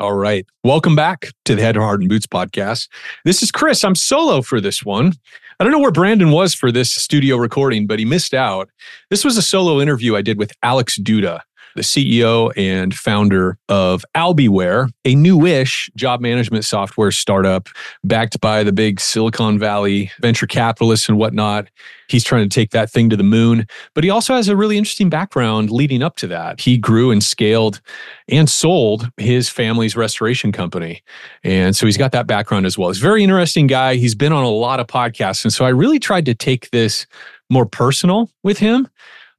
All right. Welcome back to the Head, Heart, and Boots podcast. This is Chris. I'm solo for this one. I don't know where Brandon was for this studio recording, but he missed out. This was a solo interview I did with Alex Duda the CEO and founder of Albiware, a newish job management software startup backed by the big Silicon Valley venture capitalists and whatnot. He's trying to take that thing to the moon, but he also has a really interesting background leading up to that. He grew and scaled and sold his family's restoration company. And so he's got that background as well. He's a very interesting guy. He's been on a lot of podcasts. And so I really tried to take this more personal with him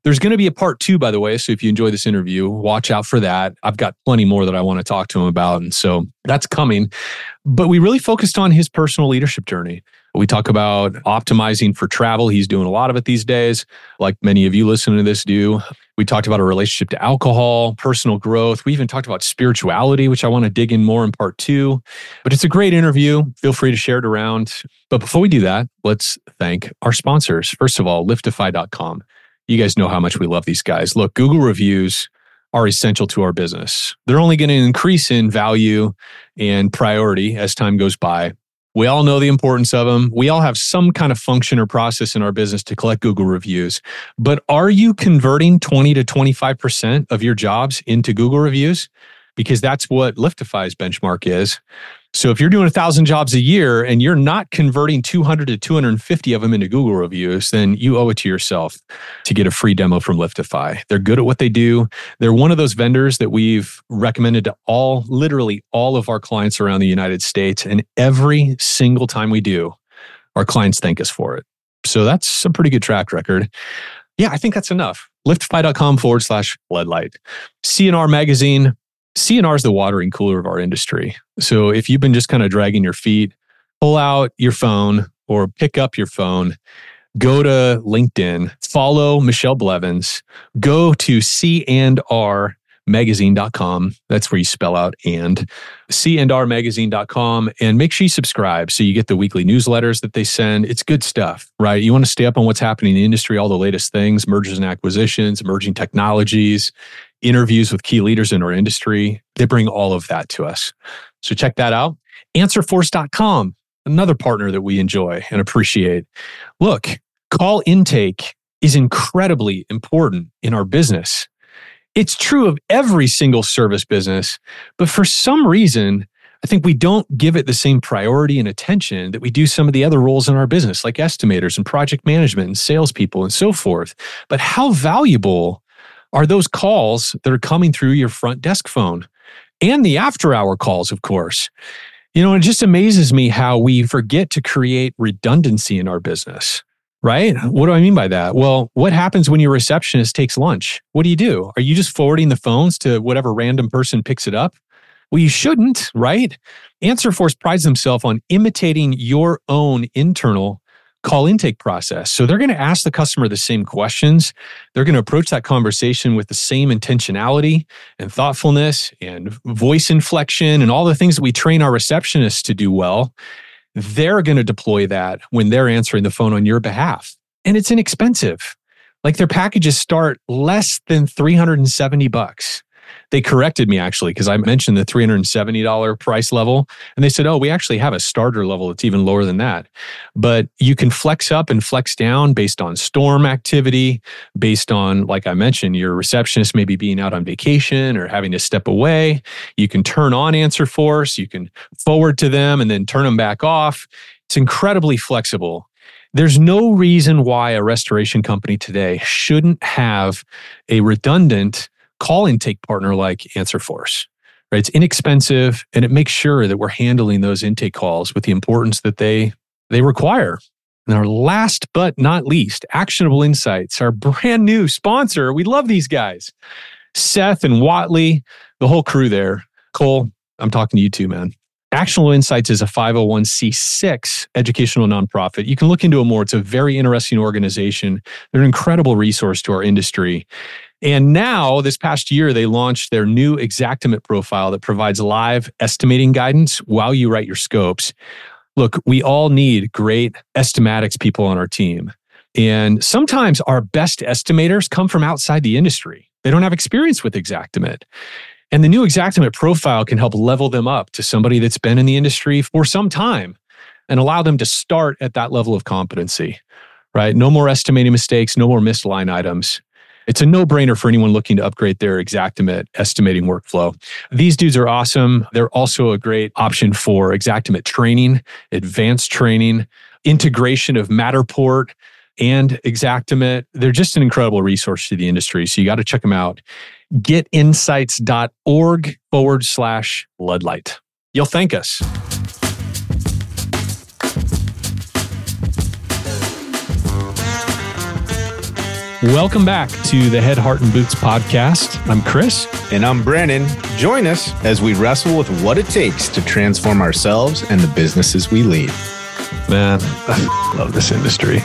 there's going to be a part two, by the way. So if you enjoy this interview, watch out for that. I've got plenty more that I want to talk to him about. And so that's coming. But we really focused on his personal leadership journey. We talk about optimizing for travel. He's doing a lot of it these days, like many of you listening to this do. We talked about a relationship to alcohol, personal growth. We even talked about spirituality, which I want to dig in more in part two. But it's a great interview. Feel free to share it around. But before we do that, let's thank our sponsors. First of all, liftify.com. You guys know how much we love these guys. Look, Google reviews are essential to our business. They're only going to increase in value and priority as time goes by. We all know the importance of them. We all have some kind of function or process in our business to collect Google reviews. But are you converting 20 to 25% of your jobs into Google reviews? Because that's what Liftify's benchmark is. So if you're doing a thousand jobs a year and you're not converting 200 to 250 of them into Google reviews, then you owe it to yourself to get a free demo from Liftify. They're good at what they do. They're one of those vendors that we've recommended to all, literally all of our clients around the United States. And every single time we do, our clients thank us for it. So that's a pretty good track record. Yeah, I think that's enough. Liftify.com forward slash floodlight. CNR magazine, CNR is the watering cooler of our industry. So if you've been just kind of dragging your feet, pull out your phone or pick up your phone, go to LinkedIn, follow Michelle Blevins, go to C and R magazine.com. That's where you spell out and C and R magazine.com and make sure you subscribe so you get the weekly newsletters that they send. It's good stuff, right? You want to stay up on what's happening in the industry, all the latest things, mergers and acquisitions, emerging technologies, interviews with key leaders in our industry. They bring all of that to us. So check that out. AnswerForce.com, another partner that we enjoy and appreciate. Look, call intake is incredibly important in our business. It's true of every single service business, but for some reason, I think we don't give it the same priority and attention that we do some of the other roles in our business, like estimators and project management and salespeople and so forth. But how valuable are those calls that are coming through your front desk phone and the after hour calls, of course. You know, it just amazes me how we forget to create redundancy in our business, right? What do I mean by that? Well, what happens when your receptionist takes lunch? What do you do? Are you just forwarding the phones to whatever random person picks it up? Well, you shouldn't, right? AnswerForce prides themselves on imitating your own internal call intake process. So they're going to ask the customer the same questions. They're going to approach that conversation with the same intentionality and thoughtfulness and voice inflection and all the things that we train our receptionists to do well. They're going to deploy that when they're answering the phone on your behalf. And it's inexpensive. Like their packages start less than 370 bucks they corrected me actually because I mentioned the $370 price level. And they said, oh, we actually have a starter level that's even lower than that. But you can flex up and flex down based on storm activity, based on, like I mentioned, your receptionist maybe being out on vacation or having to step away. You can turn on AnswerForce, you can forward to them and then turn them back off. It's incredibly flexible. There's no reason why a restoration company today shouldn't have a redundant call intake partner like AnswerForce. Right? It's inexpensive and it makes sure that we're handling those intake calls with the importance that they they require. And our last but not least, Actionable Insights, our brand new sponsor. We love these guys. Seth and Watley, the whole crew there. Cole, I'm talking to you too, man. Actionable Insights is a 501c6 educational nonprofit. You can look into it more. It's a very interesting organization. They're an incredible resource to our industry. And now, this past year, they launched their new Xactimate profile that provides live estimating guidance while you write your scopes. Look, we all need great estimatics people on our team. And sometimes our best estimators come from outside the industry. They don't have experience with Xactimate. And the new Xactimate profile can help level them up to somebody that's been in the industry for some time and allow them to start at that level of competency, right? No more estimating mistakes, no more missed line items. It's a no brainer for anyone looking to upgrade their Xactimate estimating workflow. These dudes are awesome. They're also a great option for Xactimate training, advanced training, integration of Matterport and Xactimate. They're just an incredible resource to the industry. So you got to check them out. Getinsights.org forward slash Floodlight. You'll thank us. Welcome back to the Head, Heart, and Boots podcast. I'm Chris. And I'm Brandon. Join us as we wrestle with what it takes to transform ourselves and the businesses we lead. Man, I love this industry.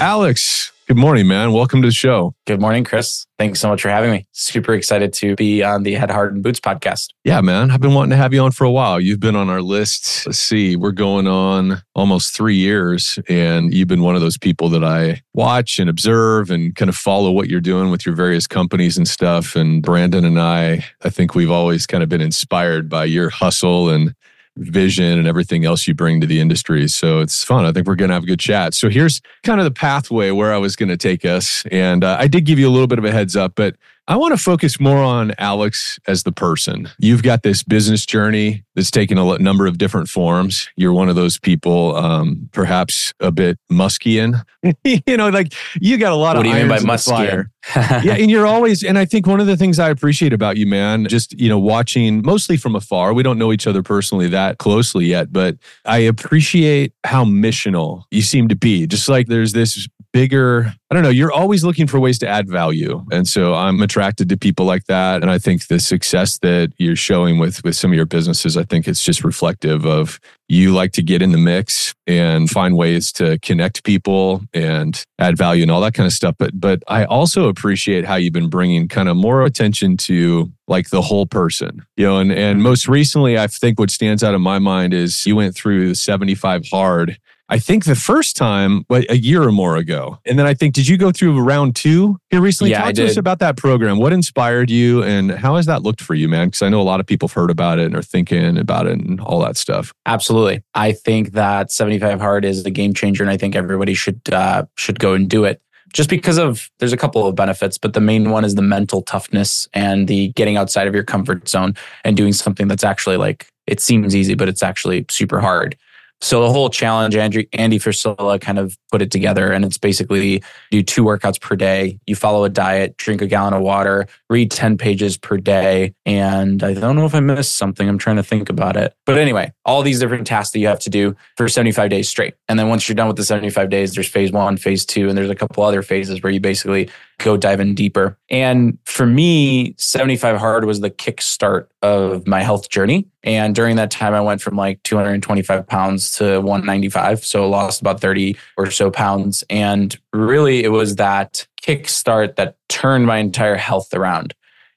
Alex, Good morning, man. Welcome to the show. Good morning, Chris. Thanks so much for having me. Super excited to be on the Head, Heart, and Boots podcast. Yeah, man. I've been wanting to have you on for a while. You've been on our list. Let's see, we're going on almost three years, and you've been one of those people that I watch and observe and kind of follow what you're doing with your various companies and stuff. And Brandon and I, I think we've always kind of been inspired by your hustle and vision and everything else you bring to the industry. So it's fun. I think we're going to have a good chat. So here's kind of the pathway where I was going to take us. And uh, I did give you a little bit of a heads up, but I want to focus more on Alex as the person. You've got this business journey that's taken a number of different forms. You're one of those people, um, perhaps a bit Muskian. you know, like you got a lot what of. What do you mean by Muskian? yeah, and you're always, and I think one of the things I appreciate about you, man, just you know, watching mostly from afar. We don't know each other personally that closely yet, but I appreciate how missional you seem to be. Just like there's this bigger i don't know you're always looking for ways to add value. And so i'm attracted to people like that. And i think the success that you're showing with with some of your businesses i think it's just reflective of you like to get in the mix and find ways to connect people and add value and all that kind of stuff. But but i also appreciate how you've been bringing kind of more attention to like the whole person you know and and most recently i think what stands out in my mind is you went through 75 hard I think the first time, a year or more ago. And then I think, did you go through round two here recently? Yeah, Talk I to did. us about that program. What inspired you and how has that looked for you, man? Because I know a lot of people have heard about it and are thinking about it and all that stuff. Absolutely. I think that 75 hard is a game changer and I think everybody should uh, should go and do it. Just because of there's a couple of benefits, but the main one is the mental toughness and the getting outside of your comfort zone and doing something that's actually like it seems easy, but it's actually super hard. So the whole challenge, Andy, Andy Frisella kind of put it together, and it's basically do two workouts per day. You follow a diet, drink a gallon of water, read ten pages per day, and I don't know if I missed something. I'm trying to think about it, but anyway, all these different tasks that you have to do for 75 days straight. And then once you're done with the 75 days, there's phase one, phase two, and there's a couple other phases where you basically go dive in deeper. And for me, 75 hard was the kickstart of my health journey. And during that time, I went from like 225 pounds to 195. So lost about 30 or so pounds. And really, it was that kickstart that turned my entire health around.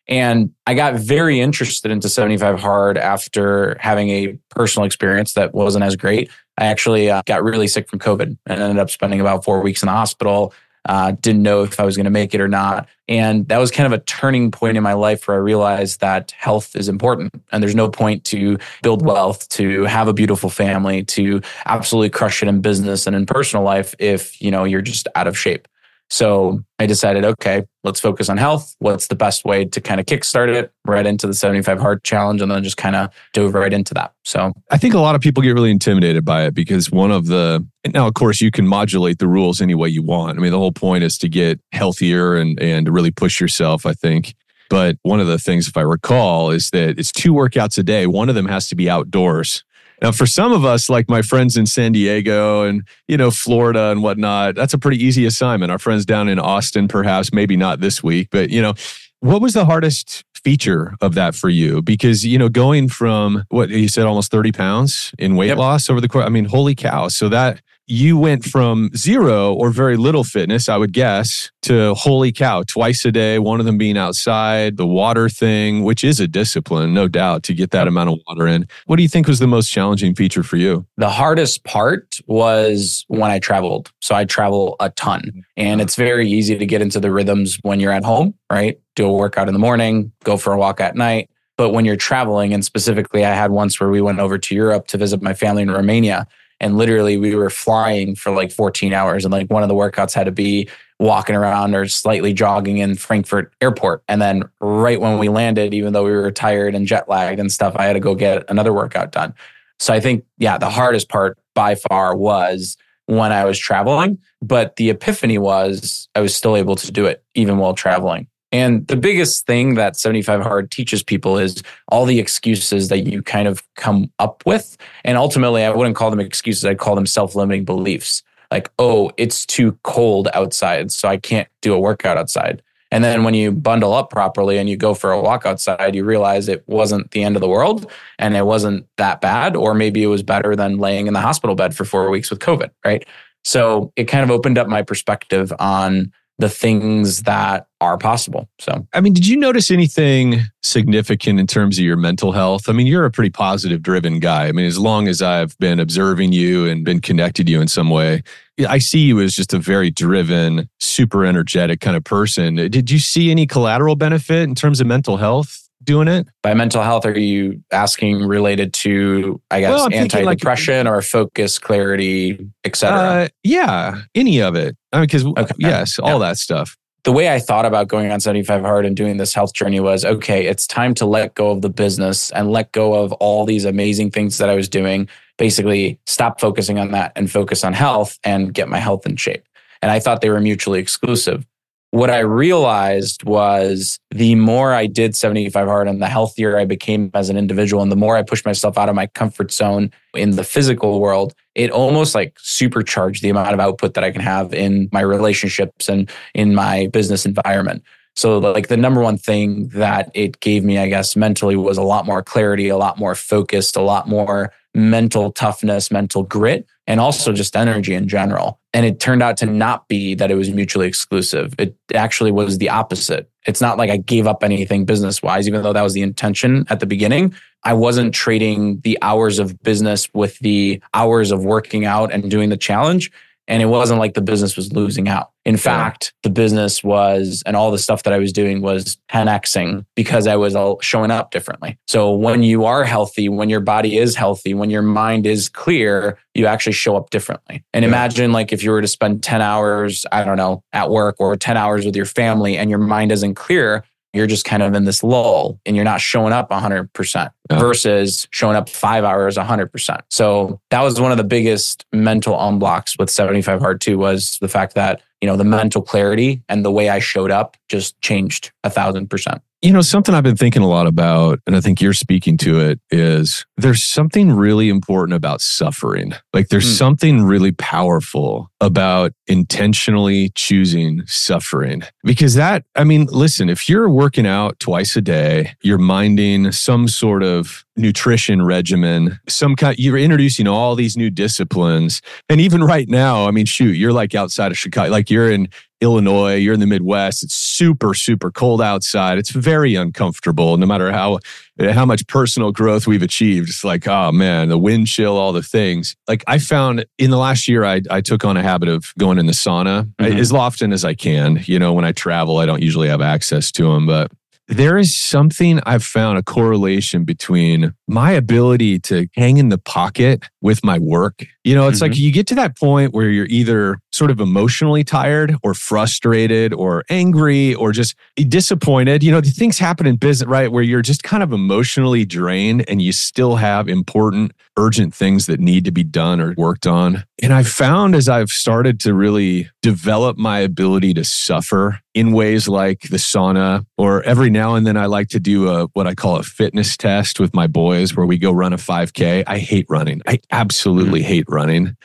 And I got very interested into 75 hard after having a personal experience that wasn't as great. I actually uh, got really sick from COVID and ended up spending about four weeks in the hospital. Uh, didn't know if I was going to make it or not. And that was kind of a turning point in my life where I realized that health is important. And there's no point to build wealth, to have a beautiful family, to absolutely crush it in business and in personal life if, you know, you're just out of shape. So I decided, okay, let's focus on health. What's the best way to kind of kickstart it right into the 75 hard challenge and then just kind of dove right into that. So I think a lot of people get really intimidated by it because one of the, now, of course, you can modulate the rules any way you want. I mean, the whole point is to get healthier and, and to really push yourself, I think. But one of the things, if I recall, is that it's two workouts a day. One of them has to be outdoors. Now, for some of us, like my friends in San Diego and, you know, Florida and whatnot, that's a pretty easy assignment. Our friends down in Austin, perhaps, maybe not this week, but, you know, what was the hardest feature of that for you? Because, you know, going from what you said, almost 30 pounds in weight Yep. loss over the course, I mean, holy cow. So that, you went from zero or very little fitness, I would guess, to holy cow, twice a day, one of them being outside, the water thing, which is a discipline, no doubt, to get that amount of water in. What do you think was the most challenging feature for you? The hardest part was when I traveled. So I travel a ton, and it's very easy to get into the rhythms when you're at home, right? Do a workout in the morning, go for a walk at night. But when you're traveling, and specifically, I had once where we went over to Europe to visit my family in Romania and literally we were flying for like 14 hours and like one of the workouts had to be walking around or slightly jogging in frankfurt airport. And then right when we landed even though we were tired and jet lagged and stuff i had to go get another workout done. So i think yeah the hardest part by far was when i was traveling but the epiphany was i was still able to do it even while traveling and the biggest thing that 75 Hard teaches people is all the excuses that you kind of come up with. And ultimately, I wouldn't call them excuses, I'd call them self limiting beliefs. Like, oh, it's too cold outside, so I can't do a workout outside. And then when you bundle up properly and you go for a walk outside, you realize it wasn't the end of the world and it wasn't that bad, or maybe it was better than laying in the hospital bed for four weeks with COVID, right? So it kind of opened up my perspective on the things that are possible. So, I mean, did you notice anything significant in terms of your mental health? I mean, you're a pretty positive driven guy. I mean, as long as I've been observing you and been connected to you in some way, I see you as just a very driven, super energetic kind of person. Did you see any collateral benefit in terms of mental health? Doing it? By mental health, are you asking related to, I guess, well, antidepressant like, or focus, clarity, etc.? Uh, yeah, any of it. I mean, because okay. yes, all that stuff. The way I thought about going on 75 Hard and doing this health journey was okay, it's time to let go of the business and let go of all these amazing things that I was doing. Basically, stop focusing on that and focus on health and get my health in shape. And I thought they were mutually exclusive what I realized was the more I did 75 hard and the healthier I became as an individual and the more I pushed myself out of my comfort zone in the physical world, it almost like supercharged the amount of output that I can have in my relationships and in my business environment. So like the number one thing that it gave me, I guess, mentally was a lot more clarity, a lot more focused, a lot more mental toughness, mental grit, and also just energy in general. And it turned out to not be that it was mutually exclusive. It actually was the opposite. It's not like I gave up anything business wise, even though that was the intention at the beginning. I wasn't trading the hours of business with the hours of working out and doing the challenge. And it wasn't like the business was losing out. In fact, the business was, and all the stuff that I was doing was 10xing because I was all showing up differently. So when you are healthy, when your body is healthy, when your mind is clear, you actually show up differently. And imagine like if you were to spend 10 hours, I don't know, at work or 10 hours with your family and your mind isn't clear, you're just kind of in this lull and you're not showing up 100% yeah. versus showing up five hours 100%. So that was one of the biggest mental unblocks with 75 Hard 2 was the fact that, you know, the mental clarity and the way I showed up just changed a thousand percent. You know, something I've been thinking a lot about, and I think you're speaking to it, is there's something really important about suffering. Like there's mm. something really powerful about intentionally choosing suffering. Because that, I mean, listen, if you're working out twice a day, you're minding some sort of nutrition regimen, some kind, you're introducing all these new disciplines. And even right now, I mean, shoot, you're like outside of Chicago, like you're in Illinois, you're in the Midwest. It's super, super cold outside. It's very uncomfortable, no matter how how much personal growth we've achieved. It's like, oh man, the wind chill, all the things. Like I found in the last year, I, I took on a habit of going in the sauna mm-hmm. as often as I can. You know, when I travel, I don't usually have access to them, but there is something I've found a correlation between my ability to hang in the pocket with my work. You know, it's mm-hmm. like you get to that point where you're either sort of emotionally tired or frustrated or angry or just disappointed. You know, things happen in business, right? Where you're just kind of emotionally drained and you still have important, urgent things that need to be done or worked on. And I found as I've started to really develop my ability to suffer in ways like the sauna, or every now and then I like to do a what I call a fitness test with my boys where we go run a 5K. I hate running. I absolutely mm-hmm. hate running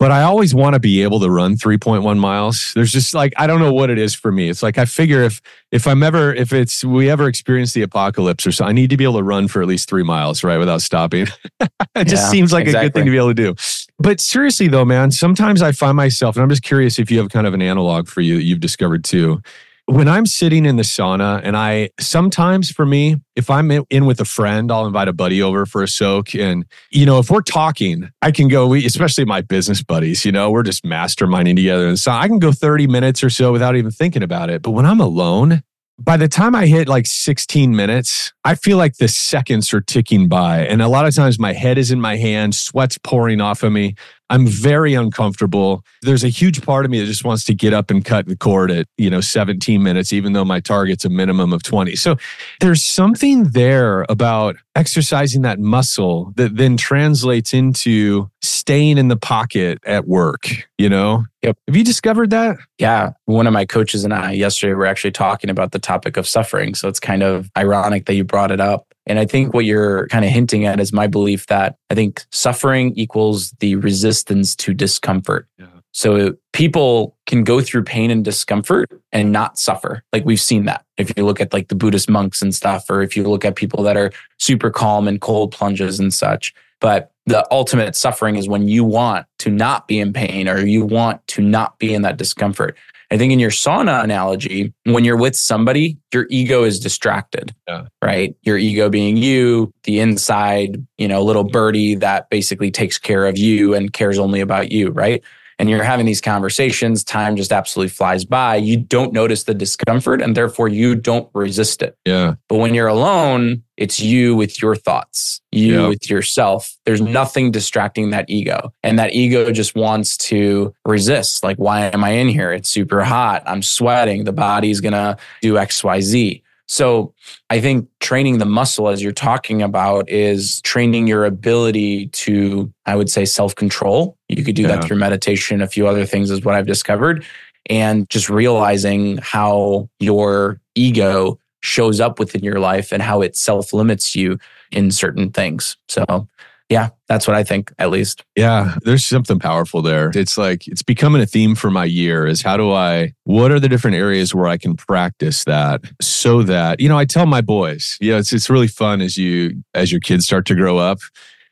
but I always want to be able to run 3.1 miles. There's just like I don't know what it is for me. It's like I figure if if I'm ever if it's we ever experience the apocalypse or so, I need to be able to run for at least three miles, right, without stopping. it just seems like exactly. a good thing to be able to do. But seriously though, man, sometimes I find myself, and I'm just curious if you have kind of an analog for you that you've discovered too. When I'm sitting in the sauna, and I sometimes for me, if I'm in with a friend, I'll invite a buddy over for a soak. And, you know, if we're talking, I can go, especially my business buddies, you know, we're just masterminding together. And so I can go 30 minutes or so without even thinking about it. But when I'm alone, by the time I hit like 16 minutes, I feel like the seconds are ticking by. And a lot of times my head is in my hand, sweat's pouring off of me. I'm very uncomfortable. There's a huge part of me that just wants to get up and cut the cord at, you know, 17 minutes, even though my target's a minimum of 20. So there's something there about exercising that muscle that then translates into staying in the pocket at work, you know? Yep. Have you discovered that? Yeah. One of my coaches and I yesterday were actually talking about the topic of suffering. So it's kind of ironic that you brought it up. And I think what you're kind of hinting at is my belief that I think suffering equals the resistance to discomfort. Yeah. So people can go through pain and discomfort and not suffer. Like we've seen that. If you look at like the Buddhist monks and stuff, or if you look at people that are super calm and cold plunges and such. But the ultimate suffering is when you want to not be in pain or you want to not be in that discomfort. I think in your sauna analogy, when you're with somebody, your ego is distracted, yeah. right? Your ego being you, the inside, you know, little birdie that basically takes care of you and cares only about you, right? And you're having these conversations, time just absolutely flies by. You don't notice the discomfort and therefore you don't resist it. Yeah. But when you're alone, it's you with your thoughts, you yep. with yourself. There's nothing distracting that ego. And that ego just wants to resist. Like, why am I in here? It's super hot. I'm sweating. The body's going to do XYZ. So I think training the muscle, as you're talking about, is training your ability to, I would say, self control. You could do yeah. that through meditation, a few other things is what I've discovered. And just realizing how your ego shows up within your life and how it self limits you in certain things. So yeah, that's what I think, at least. Yeah, there's something powerful there. It's like it's becoming a theme for my year is how do I, what are the different areas where I can practice that so that, you know, I tell my boys, yeah, it's, it's really fun as you, as your kids start to grow up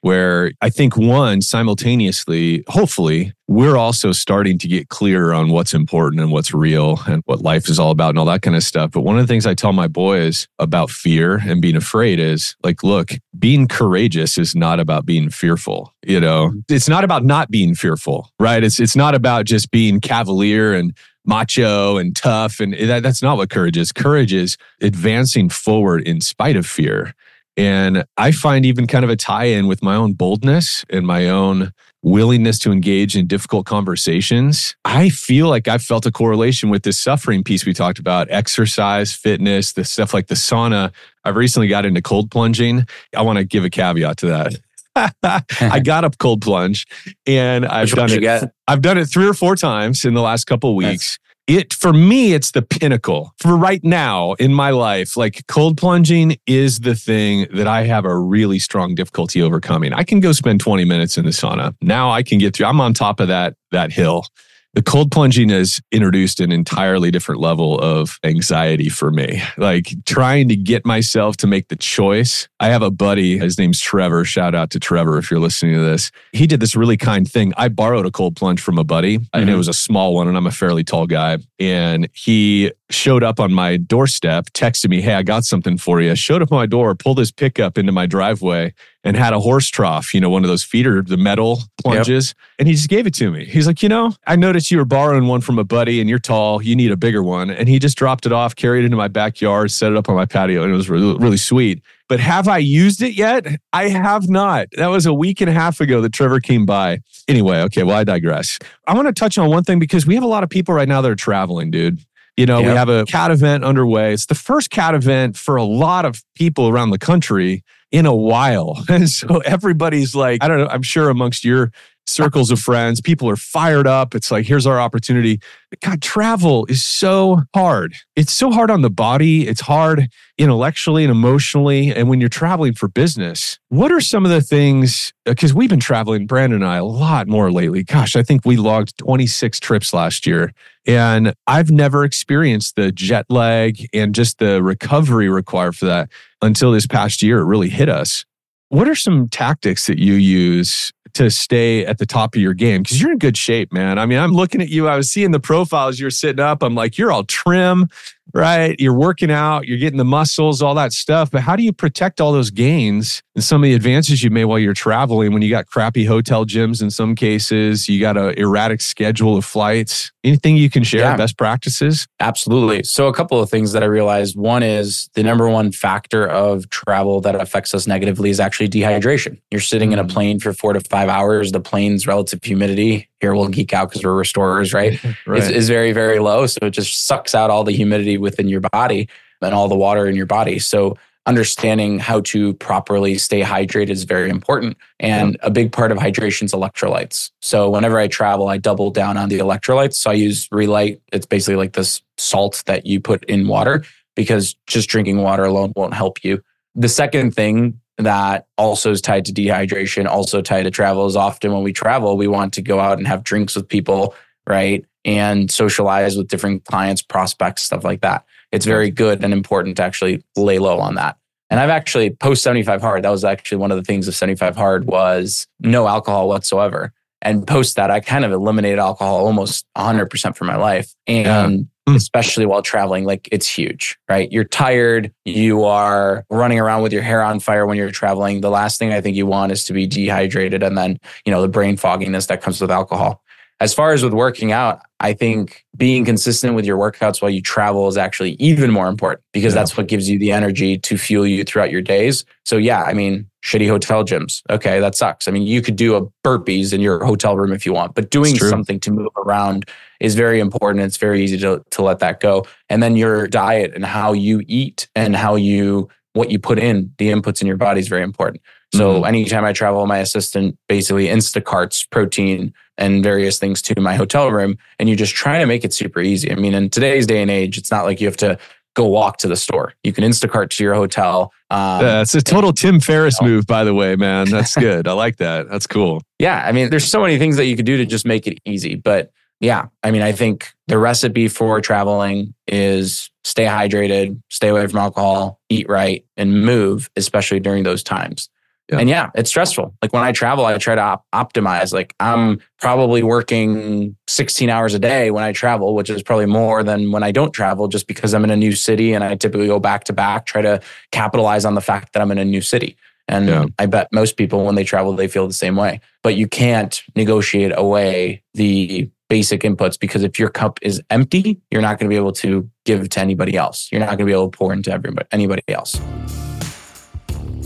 where I think one simultaneously, hopefully, we're also starting to get clearer on what's important and what's real and what life is all about and all that kind of stuff. But one of the things I tell my boys about fear and being afraid is like, look, being courageous is not about being fearful. You know, mm-hmm. it's not about not being fearful, right? It's it's not about just being cavalier and macho and tough and that, that's not what courage is. Courage is advancing forward in spite of fear. And I find even kind of a tie in with my own boldness and my own willingness to engage in difficult conversations. I feel like I've felt a correlation with this suffering piece we talked about exercise, fitness, the stuff like the sauna. I've recently got into cold plunging. I want to give a caveat to that. I got up cold plunge and I've done it. I've done it three or four times in the last couple weeks it for me it's the pinnacle. For right now in my life like cold plunging is the thing that i have a really strong difficulty overcoming. I can go spend 20 minutes in the sauna. Now i can get through i'm on top of that that hill the cold plunging has introduced an entirely different level of anxiety for me. Like trying to get myself to make the choice. I have a buddy, his name's Trevor. Shout out to Trevor if you're listening to this. He did this really kind thing. I borrowed a cold plunge from a buddy, mm-hmm. and it was a small one, and I'm a fairly tall guy. And he showed up on my doorstep, texted me, Hey, I got something for you. Showed up on my door, pulled his pickup into my driveway and had a horse trough, you know, one of those feeder, the metal plunges. Yep. And he just gave it to me. He's like, You know, I noticed you were borrowing one from a buddy and you're tall. You need a bigger one. And he just dropped it off, carried it into my backyard, set it up on my patio. And it was really, really sweet. But have I used it yet? I have not. That was a week and a half ago that Trevor came by. Anyway, okay, well, I digress. I want to touch on one thing because we have a lot of people right now that are traveling, dude. You know, yep. we have a cat event underway. It's the first cat event for a lot of people around the country in a while. And so everybody's like, I don't know, I'm sure amongst your circles of friends, people are fired up. It's like, here's our opportunity. God, travel is so hard. It's so hard on the body. It's hard intellectually and emotionally. And when you're traveling for business, what are some of the things? Uh, because we've been traveling, Brandon and I, a lot more lately. Gosh, I think we logged 26 trips last year. And I've never experienced the jet lag and just the recovery required for that until this past year. It really hit us. What are some tactics that you use to stay at the top of your game? Because you're in good shape, man. I mean, I'm looking at you. I was seeing the profiles you're sitting up. I'm like, you're all trim right? You're working out, you're getting the muscles, all that stuff. But how do you protect all those gains and some of the advances you made while you're traveling when you got crappy hotel gyms in some cases, you got an erratic schedule of flights? Anything you can share, yeah. best practices? Absolutely. So, a couple of things that I realized one is the number one factor of travel that affects us negatively is actually dehydration. You're sitting in a mm. plane for four to five hours, the plane's relative humidity here we'll geek out because we're restorers, right? right. Is, is very, very low. So it just sucks out all the humidity within your body and all the water in your body. So understanding how to properly stay hydrated is very important. And a big part of hydration is electrolytes. So whenever I travel, I double down on the electrolytes. So I use Re-Lyte. It's basically like this salt that you put in water because just drinking water alone won't help you. The second thing that also is tied to dehydration, also tied to travel. Is often when we travel, we want to go out and have drinks with people, right? And socialize with different clients, prospects, stuff like that. It's very good and important to actually lay low on that. And I've actually post 75 hard. That was actually one of the things of 75 hard was no alcohol whatsoever. And post that, I kind of eliminated alcohol almost 100% from my life. And Mm. especially while traveling, like it's huge, right? You're tired. You are running around with your hair on fire when you're traveling. The last thing I think you want is to be dehydrated and then, you know, the brain fogginess that comes with alcohol. As far as with working out, I think being consistent with your workouts while you travel is actually even more important because yeah. that's what gives you the energy to fuel you throughout your days. So, yeah, I mean, shitty hotel gyms. Okay, that sucks. I mean, you could do a burpees in your hotel room if you want, but doing something to move around is very important. It's very easy to, to let that go. And then your diet and how you eat and how you, what you put in, the inputs in your body is very important. So mm-hmm. anytime I travel, my assistant basically Instacarts protein and various things to my hotel room. And you just try to make it super easy. I mean, in today's day and age, it's not like you have to go walk to the store. You can Instacart to your hotel. Um, yeah, it's a total Tim Ferriss move, by the way, man. That's good. I like that. That's cool. Yeah. I mean, there's so many things that you could do to just make it easy. But yeah, I mean, I think the recipe for traveling is stay hydrated, stay away from alcohol, eat right, and move, especially during those times. Yeah. And yeah, it's stressful. Like when I travel, I try to op- optimize. Like I'm probably working 16 hours a day when I travel, which is probably more than when I don't travel just because I'm in a new city and I typically go back to back, try to capitalize on the fact that I'm in a new city. And yeah. I bet most people, when they travel, they feel the same way. But you can't negotiate away the basic inputs because if your cup is empty, you're not going to be able to give to anybody else. You're not going to be able to pour into everybody, anybody else.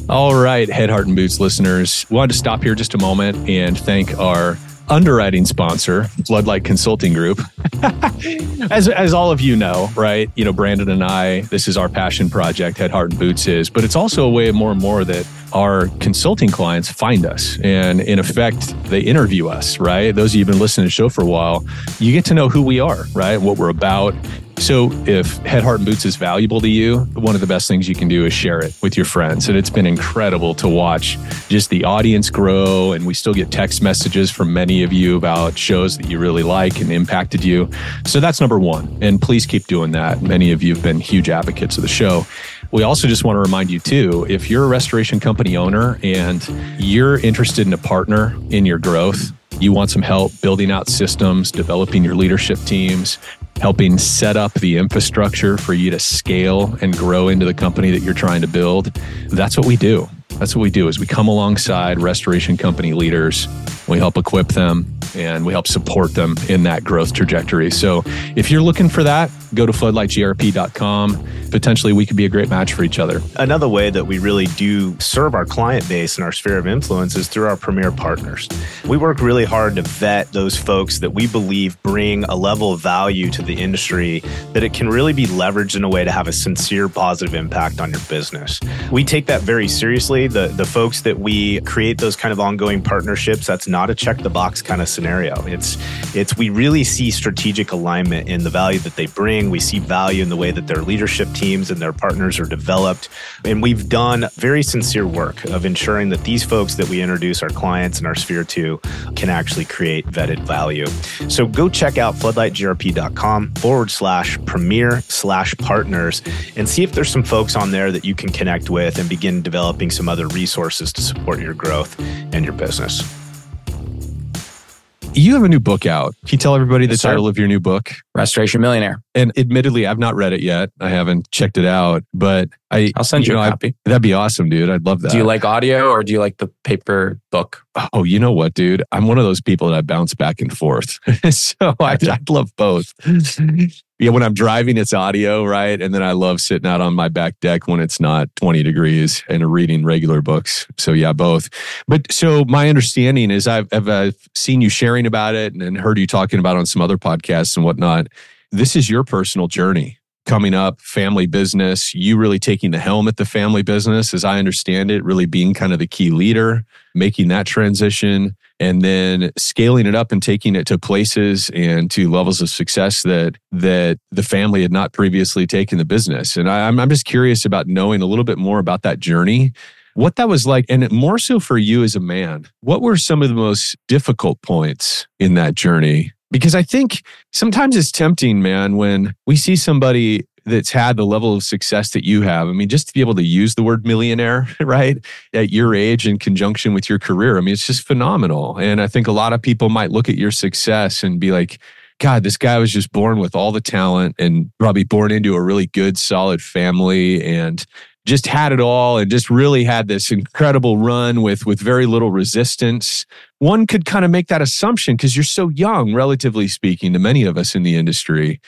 All right, Head, Heart, and Boots listeners, wanted to stop here just a moment and thank our underwriting sponsor, Floodlight Consulting Group. as, as all of you know, right? You know, Brandon and I, this is our passion project, Head, Heart, and Boots is, but it's also a way more and more that our consulting clients find us and in effect they interview us right those of you who've been listening to the show for a while you get to know who we are right what we're about so, if Head, Heart, and Boots is valuable to you, one of the best things you can do is share it with your friends. And it's been incredible to watch just the audience grow. And we still get text messages from many of you about shows that you really like and impacted you. So, that's number one. And please keep doing that. Many of you have been huge advocates of the show. We also just want to remind you, too, if you're a restoration company owner and you're interested in a partner in your growth, you want some help building out systems, developing your leadership teams, helping set up the infrastructure for you to scale and grow into the company that you're trying to build. That's what we do. That's what we do is we come alongside restoration company leaders. We help equip them and we help support them in that growth trajectory. So if you're looking for that, go to floodlightgrp.com. Potentially, we could be a great match for each other. Another way that we really do serve our client base and our sphere of influence is through our premier partners. We work really hard to vet those folks that we believe bring a level of value to the industry that it can really be leveraged in a way to have a sincere positive impact on your business. We take that very seriously. The, the folks that we create those kind of ongoing partnerships, that's not a check the box kind of scenario. It's, it's, we really see strategic alignment in the value that they bring we see value in the way that their leadership teams and their partners are developed. And we've done very sincere work of ensuring that these folks that we introduce our clients and our sphere to can actually create vetted value. So go check out floodlightgrp.com forward slash premier slash partners and see if there's some folks on there that you can connect with and begin developing some other resources to support your growth and your business. You have a new book out. Can you tell everybody the Yes, sir. title of your new book? Restoration Millionaire. And admittedly, I've not read it yet. I haven't checked it out, but I I'll send you, know, a I- copy. that'd be awesome, dude. I'd love that. Do you like audio or do you like the paper book? Oh, you know what, dude? I'm one of those people that I bounce back and forth. so I, I love both. yeah, when I'm driving, it's audio, right? And then I love sitting out on my back deck when it's not 20 degrees and reading regular books. So yeah, both. But so my understanding is I've, I've, I've seen you sharing about it and, and heard you talking about it on some other podcasts and whatnot. This is your personal journey coming up, family business, you really taking the helm at the family business, as I understand it, really being kind of the key leader, making that transition, and then scaling it up and taking it to places and to levels of success that that the family had not previously taken the business. And I, I'm I'm just curious about knowing a little bit more about that journey. What that was like, and more so for you as a man, what were some of the most difficult points in that journey? Because I think sometimes it's tempting, man, when we see somebody that's had the level of success that you have. I mean, just to be able to use the word millionaire, right, at your age in conjunction with your career, I mean, it's just phenomenal. And I think a lot of people might look at your success and be like, God, this guy was just born with all the talent and probably born into a really good, solid family and just had it all and just really had this incredible run with with very little resistance one could kind of make that assumption because you're so young, relatively speaking, to many of us in the industry.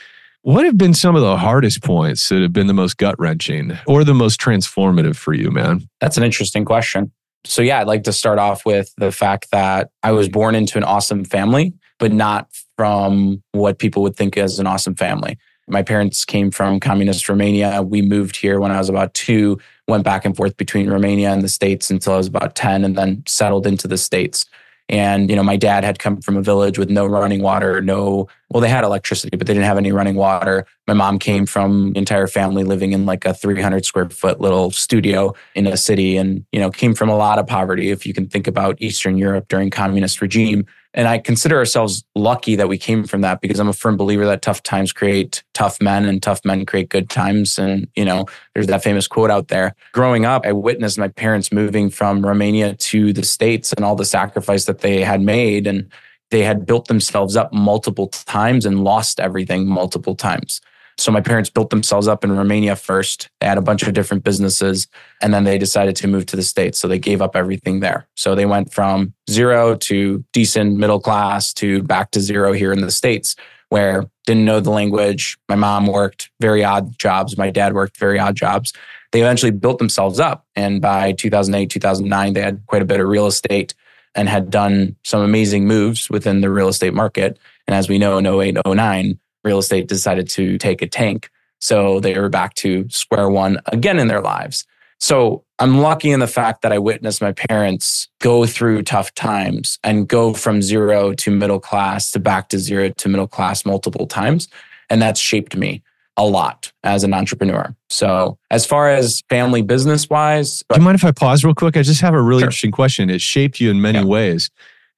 What have been some of the hardest points that have been the most gut wrenching or the most transformative for you, man? That's an interesting question. So, yeah, I'd like to start off with the fact that I was born into an awesome family, but not from what people would think as an awesome family. My parents came from communist Romania. We moved here when I was about two, went back and forth between Romania and the States until I was about 10, and then settled into the States. And, you know, my dad had come from a village with no running water, no, well, they had electricity, but they didn't have any running water. My mom came from entire family living in like a 300 square foot little studio in a city and, you know, came from a lot of poverty. If you can think about Eastern Europe during communist regime. And I consider ourselves lucky that we came from that because I'm a firm believer that tough times create tough men and tough men create good times. And, you know, there's that famous quote out there. Growing up, I witnessed my parents moving from Romania to the States and all the sacrifice that they had made. And they had built themselves up multiple times and lost everything multiple times. So my parents built themselves up in Romania first. They had a bunch of different businesses and then they decided to move to the States. So they gave up everything there. So they went from zero to decent middle class to back to zero here in the States, where didn't know the language. My mom worked very odd jobs. My dad worked very odd jobs. They eventually built themselves up. And by 2008, 2009, they had quite a bit of real estate and had done some amazing moves within the real estate market. And as we know, in 08, 09, real estate decided to take a tank. So they were back to square one again in their lives. So I'm lucky in the fact that I witnessed my parents go through tough times and go from zero to middle class to back to zero to middle class multiple times. And that's shaped me a lot as an entrepreneur. So as far as family business wise, Do you mind if I pause real quick? I just have a really Sure. interesting question. It shaped you in many Yeah. ways.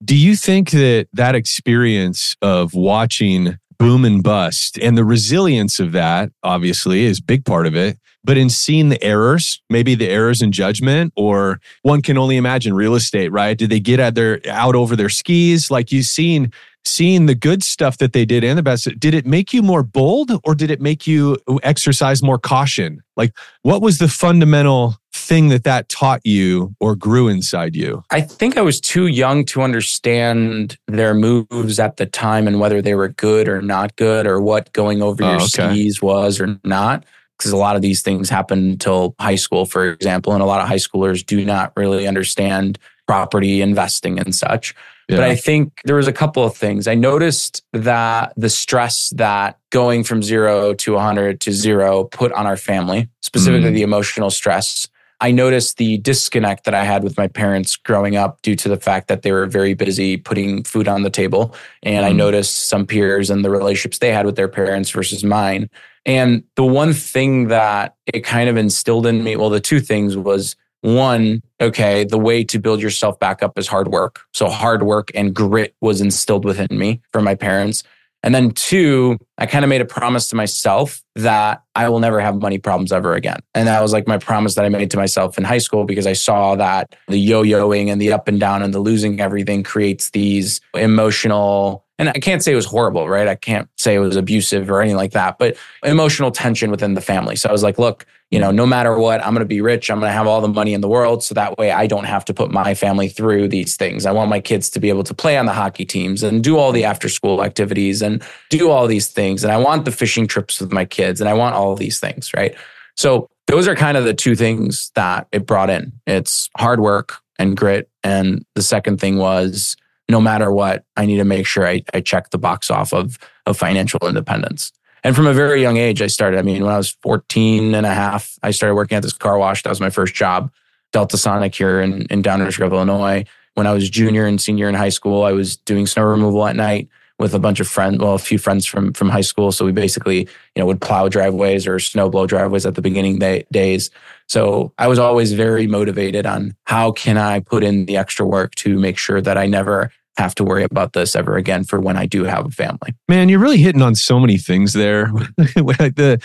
Do you think that that experience of watching boom and bust. And the resilience of that obviously is big part of it, but in seeing the errors, maybe the errors in judgment or one can only imagine real estate, right? Did they get out their out over their skis? Like you've seen seeing the good stuff that they did and the best did it make you more bold or did it make you exercise more caution like what was the fundamental thing that that taught you or grew inside you I think I was too young to understand their moves at the time and whether they were good or not good or what going over Oh, your okay. skis was or not. Because a lot of these things happen until high school, for example, and a lot of high schoolers do not really understand property investing and such. But I think there was a couple of things. I noticed that the stress that going from zero to 100 to zero put on our family, specifically Mm. the emotional stress. I noticed the disconnect that I had with my parents growing up due to the fact that they were very busy putting food on the table. And I Mm. noticed some peers and the relationships they had with their parents versus mine. And the one thing that it kind of instilled in me, well, the two things was one, okay, the way to build yourself back up is hard work. So hard work and grit was instilled within me from my parents. And then two, I kind of made a promise to myself that I will never have money problems ever again. And that was like my promise that I made to myself in high school because I saw that the yo-yoing and the up and down and the losing everything creates these emotional and I can't say it was horrible, right? I can't say it was abusive or anything like that, but emotional tension within the family. So I was like, look, you know, no matter what, I'm going to be rich. I'm going to have all the money in the world. So that way I don't have to put my family through these things. I want my kids to be able to play on the hockey teams and do all the after school activities and do all these things. And I want the fishing trips with my kids and I want all these things, right? So those are kind of the two things that it brought in. It's hard work and grit. And the second thing was no matter what, I need to make sure I, I check the box off of, of financial independence. And from a very young age, I started. I mean, when I was 14 and a half, I started working at this car wash. That was my first job, Delta Sonic here in, in Downers Grove, Illinois. When I was junior and senior in high school, I was doing snow removal at night with a bunch of friends, well, a few friends from from high school. So we basically, you know, would plow driveways or snow blow driveways at the beginning day, days. So I was always very motivated on how can I put in the extra work to make sure that I never have to worry about this ever again for when I do have a family. Man, you're really hitting on so many things there. the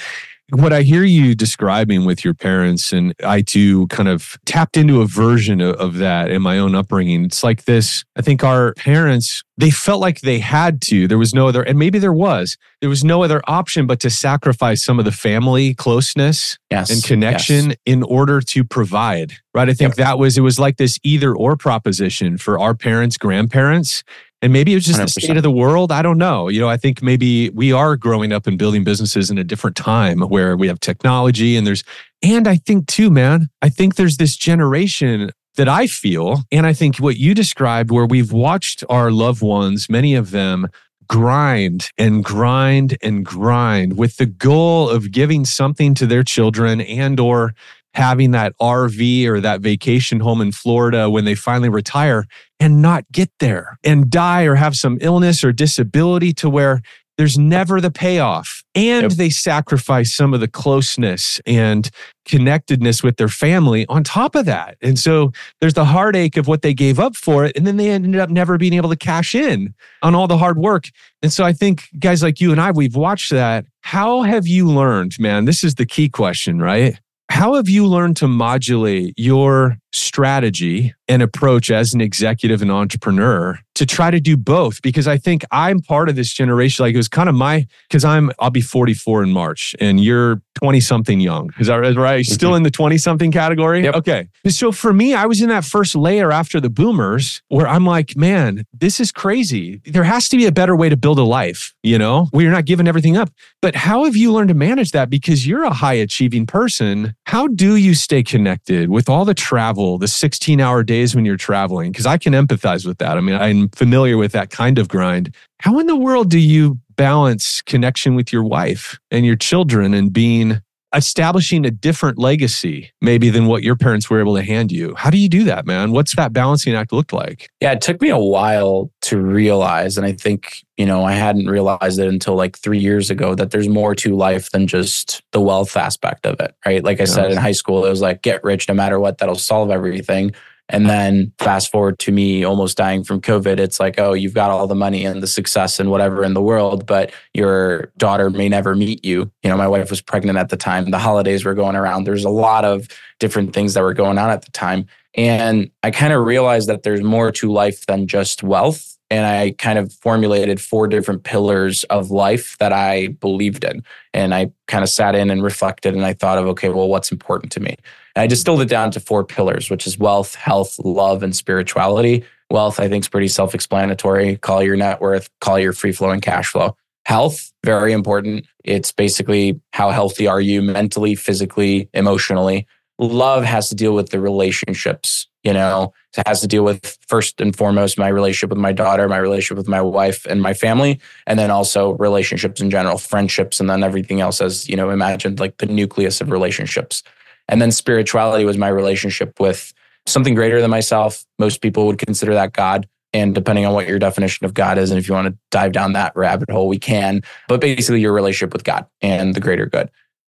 what I hear you describing with your parents, and I too kind of tapped into a version of, of, that in my own upbringing. It's like this I think our parents, they felt like they had to. There was no other, and maybe there was, there was no other option but to sacrifice some of the family closeness yes, and connection yes. in order to provide. Right. I think yep. that was, it was like this either or proposition for our parents, grandparents. And maybe it was just 100%. the state of the world. I don't know. You know, I think maybe we are growing up and building businesses in a different time where we have technology and there's, and I think too, man, I think there's this generation that I feel, and I think what you described, where we've watched our loved ones, many of them, grind and grind and grind with the goal of giving something to their children and or having that RV or that vacation home in Florida when they finally retire and not get there and die or have some illness or disability to where there's never the payoff. And yep. they sacrifice some of the closeness and connectedness with their family on top of that. And so there's the heartache of what they gave up for it. And then they ended up never being able to cash in on all the hard work. And so I think guys like you and I, we've watched that. How have you learned, man? This is the key question, right? How have you learned to modulate your strategy and approach as an executive and entrepreneur to try to do both? Because I think I'm part of this generation. Like it was kind of my, because I'm, I'll be 44 in March and you're 20 something young. Is that right? Still mm-hmm. in the 20 something category? Yep. Okay. So for me, I was in that first layer after the boomers where I'm like, man, this is crazy. There has to be a better way to build a life, you know, where you're not giving everything up. But how have you learned to manage that? Because you're a high achieving person how do you stay connected with all the travel, the 16 hour days when you're traveling? Because I can empathize with that. I mean, I'm familiar with that kind of grind. How in the world do you balance connection with your wife and your children and being establishing a different legacy maybe than what your parents were able to hand you. How do you do that, man? What's that balancing act look like? Yeah, it took me a while to realize and I think, you know, I hadn't realized it until like 3 years ago that there's more to life than just the wealth aspect of it, right? Like I yes. said in high school it was like get rich no matter what that'll solve everything. And then fast forward to me almost dying from COVID, it's like, oh, you've got all the money and the success and whatever in the world, but your daughter may never meet you. You know, my wife was pregnant at the time. The holidays were going around. There's a lot of different things that were going on at the time. And I kind of realized that there's more to life than just wealth. And I kind of formulated four different pillars of life that I believed in. And I kind of sat in and reflected and I thought of, okay, well, what's important to me? And I distilled it down to four pillars, which is wealth, health, love, and spirituality. Wealth, I think, is pretty self explanatory. Call your net worth, call your free flowing cash flow. Health, very important. It's basically how healthy are you mentally, physically, emotionally. Love has to deal with the relationships, you know, it has to deal with first and foremost my relationship with my daughter, my relationship with my wife and my family, and then also relationships in general, friendships, and then everything else as, you know, imagined like the nucleus of relationships. And then spirituality was my relationship with something greater than myself. Most people would consider that God. And depending on what your definition of God is, and if you want to dive down that rabbit hole, we can. But basically, your relationship with God and the greater good.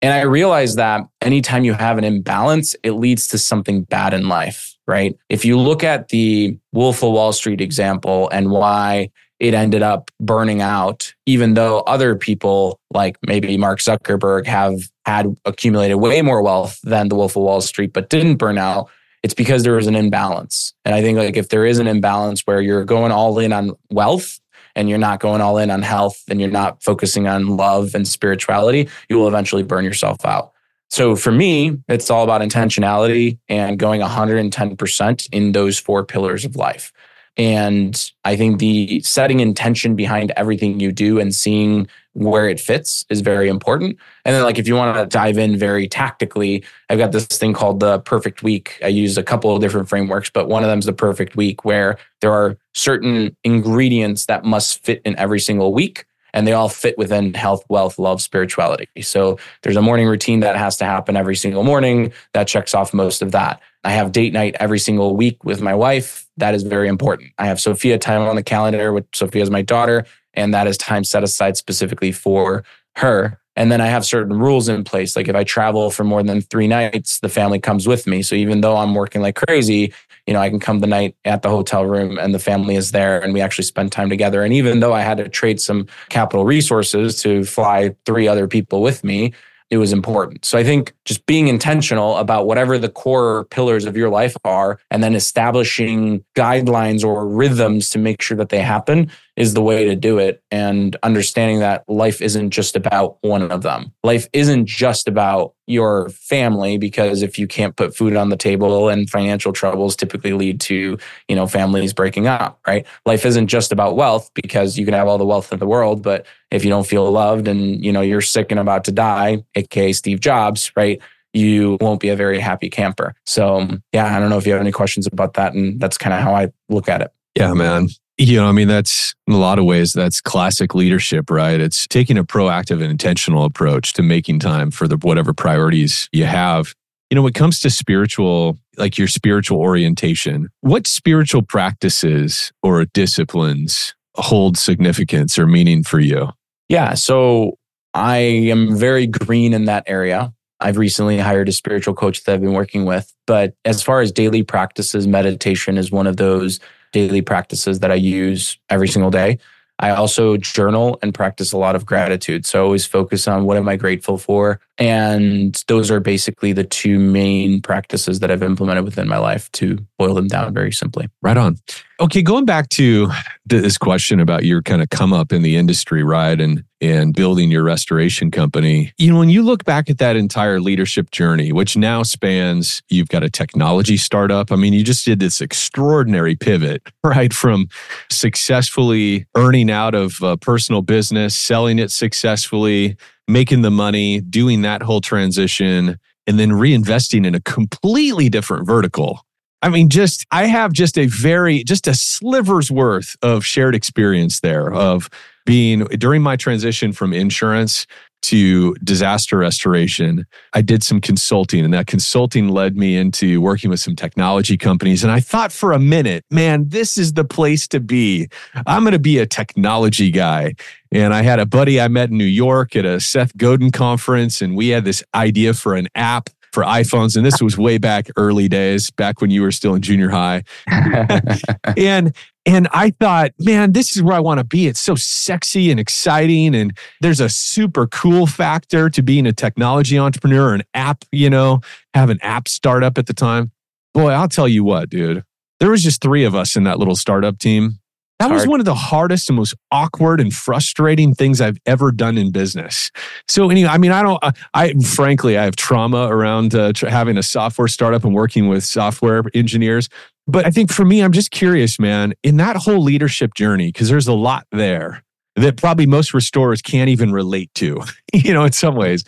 And I realized that anytime you have an imbalance, it leads to something bad in life, right? If you look at the Wolf of Wall Street example and why it ended up burning out, even though other people like maybe Mark Zuckerberg have had accumulated way more wealth than the Wolf of Wall Street, but didn't burn out. It's because there was an imbalance. And I think like if there is an imbalance where you're going all in on wealth and you're not going all in on health and you're not focusing on love and spirituality, you will eventually burn yourself out. So for me, it's all about intentionality and going 110% in those four pillars of life. And I think the setting intention behind everything you do and seeing where it fits is very important. And then, like, if you want to dive in very tactically, I've got this thing called the perfect week. I use a couple of different frameworks, but one of them is the perfect week where there are certain ingredients that must fit in every single week. And they all fit within health, wealth, love, spirituality. So there's a morning routine that has to happen every single morning that checks off most of that. I have date night every single week with my wife. That is very important. I have Sophia time on the calendar, which Sophia is my daughter, and that is time set aside specifically for her. And then I have certain rules in place. Like if I travel for more than three nights, the family comes with me. So even though I'm working like crazy, you know, I can come the night at the hotel room and the family is there and we actually spend time together. And even though I had to trade some capital resources to fly three other people with me, it was important. So I think just being intentional about whatever the core pillars of your life are and then establishing guidelines or rhythms to make sure that they happen is the way to do it. And understanding that life isn't just about one of them. Life isn't just about your family because if you can't put food on the table and financial troubles typically lead to, you know, families breaking up, right? Life isn't just about wealth because you can have all the wealth in the world, but if you don't feel loved and, you know, you're sick and about to die, aka Steve Jobs, right? you won't be a very happy camper. So, yeah, I don't know if you have any questions about that. And that's kind of how I look at it. Yeah, man. You know, I mean, that's in a lot of ways, that's classic leadership, right? It's taking a proactive and intentional approach to making time for the whatever priorities you have. You know, when it comes to spiritual, like your spiritual orientation, what spiritual practices or disciplines hold significance or meaning for you? Yeah. So I am very green in that area. I've recently hired a spiritual coach that I've been working with. But as far as daily practices, meditation is one of those daily practices that I use every single day. I also journal and practice a lot of gratitude. So I always focus on what am I grateful for? And those are basically the two main practices that I've implemented within my life to boil them down very simply. Right on. Okay, going back to this question about your kind of come up in the industry, right? And and building your restoration company. You know, when you look back at that entire leadership journey, which now spans, you've got a technology startup. I mean, you just did this extraordinary pivot, right? From successfully earning out of a personal business, selling it successfully, making the money, doing that whole transition, and then reinvesting in a completely different vertical. I mean, just I have just a very just a sliver's worth of shared experience there of being during my transition from insurance to disaster restoration, I did some consulting, and that consulting led me into working with some technology companies. And I thought for a minute, man, this is the place to be. I'm going to be a technology guy. And I had a buddy I met in New York at a Seth Godin conference, and we had this idea for an app for iPhones. And this was way back early days, back when you were still in junior high. and and I thought, man, this is where I want to be. It's so sexy and exciting. And there's a super cool factor to being a technology entrepreneur or an app, you know, have an app startup at the time. Boy, I'll tell you what, dude. There was just three of us in that little startup team. That was one of the hardest and most awkward and frustrating things I've ever done in business. So anyway, I mean, I don't, I frankly, I have trauma around uh, having a software startup and working with software engineers. But I think for me, I'm just curious, man, in that whole leadership journey, because there's a lot there that probably most restorers can't even relate to, you know, in some ways.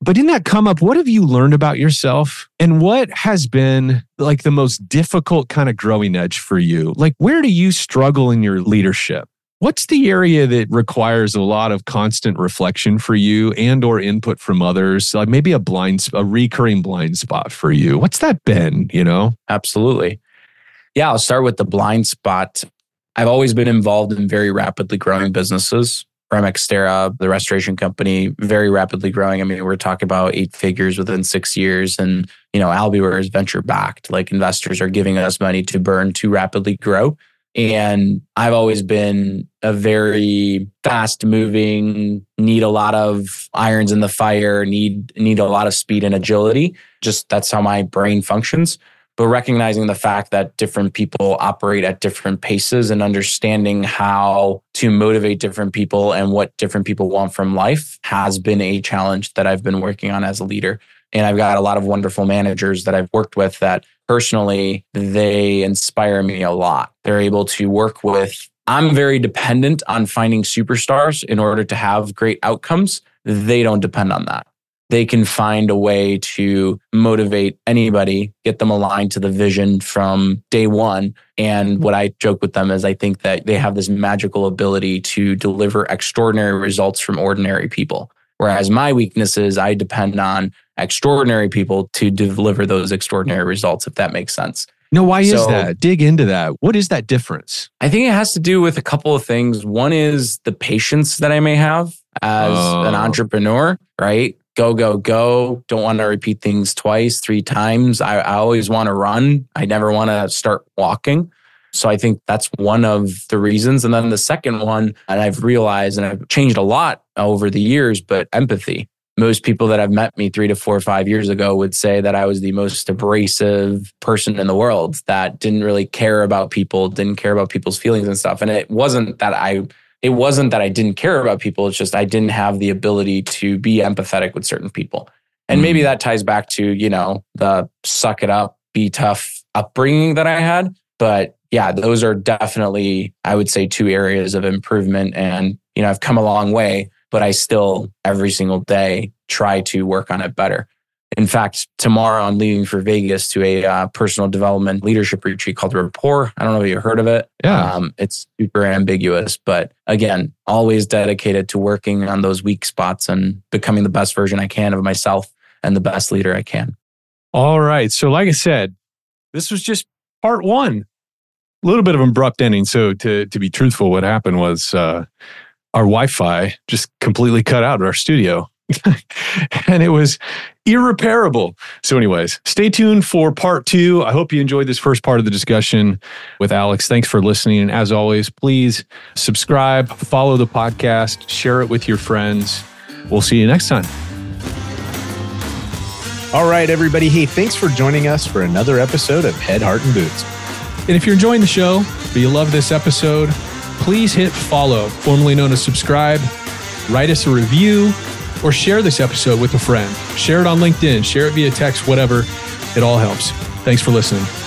But in that come up, what have you learned about yourself? And what has been like the most difficult kind of growing edge for you? Like, where do you struggle in your leadership? What's the area that requires a lot of constant reflection for you and or input from others? Like maybe a blind a recurring blind spot for you. What's that been, you know? Absolutely. Yeah, I'll start with the blind spot. I've always been involved in very rapidly growing businesses. Remextera, the restoration company, very rapidly growing. I mean, we're talking about eight figures within six years. And, you know, Albiware is venture backed. Like investors are giving us money to burn to rapidly grow. And I've always been a very fast moving, need a lot of irons in the fire, need need a lot of speed and agility. Just that's how my brain functions. But recognizing the fact that different people operate at different paces and understanding how to motivate different people and what different people want from life has been a challenge that I've been working on as a leader. And I've got a lot of wonderful managers that I've worked with that personally, they inspire me a lot. They're able to work with, I'm very dependent on finding superstars in order to have great outcomes. They don't depend on that. They can find a way to motivate anybody, get them aligned to the vision from day one. And what I joke with them is I think that they have this magical ability to deliver extraordinary results from ordinary people. Whereas my weakness is I depend on extraordinary people to deliver those extraordinary results, if that makes sense. No, why is that? Dig into that. What is that difference? I think it has to do with a couple of things. One is the patience that I may have as oh. an entrepreneur, right? Go, go, go. Don't want to repeat things twice, three times. I, I always want to run. I never want to start walking. So I think that's one of the reasons. And then the second one, and I've realized and I've changed a lot over the years, but empathy. Most people that have met me three to four or five years ago would say that I was the most abrasive person in the world that didn't really care about people, didn't care about people's feelings and stuff. And it wasn't that I it wasn't that I didn't care about people. It's just I didn't have the ability to be empathetic with certain people. And maybe mm. that ties back to, you know, the suck it up, be tough upbringing that I had. But yeah, those are definitely, I would say, two areas of improvement. And, you know, I've come a long way, but I still every single day try to work on it better. In fact, tomorrow I'm leaving for Vegas to a uh, personal development leadership retreat called Rapport. I don't know if you heard of it. Yeah. Um, it's super ambiguous, but again, always dedicated to working on those weak spots and becoming the best version I can of myself and the best leader I can. All right. So, like I said, this was just part one a little bit of an abrupt ending. So to to be truthful, what happened was uh, our Wi-Fi just completely cut out at our studio. and it was irreparable. So, anyways, stay tuned for part two. I hope you enjoyed this first part of the discussion with Alex. Thanks for listening. And as always, please subscribe, follow the podcast, share it with your friends. We'll see you next time. All right, everybody. Hey, thanks for joining us for another episode of Head, Heart, and Boots. And if you're enjoying the show, but you love this episode, please hit follow, formerly known as subscribe, write us a review, or share this episode with a friend. Share it on LinkedIn, share it via text, whatever. It all helps. Thanks for listening.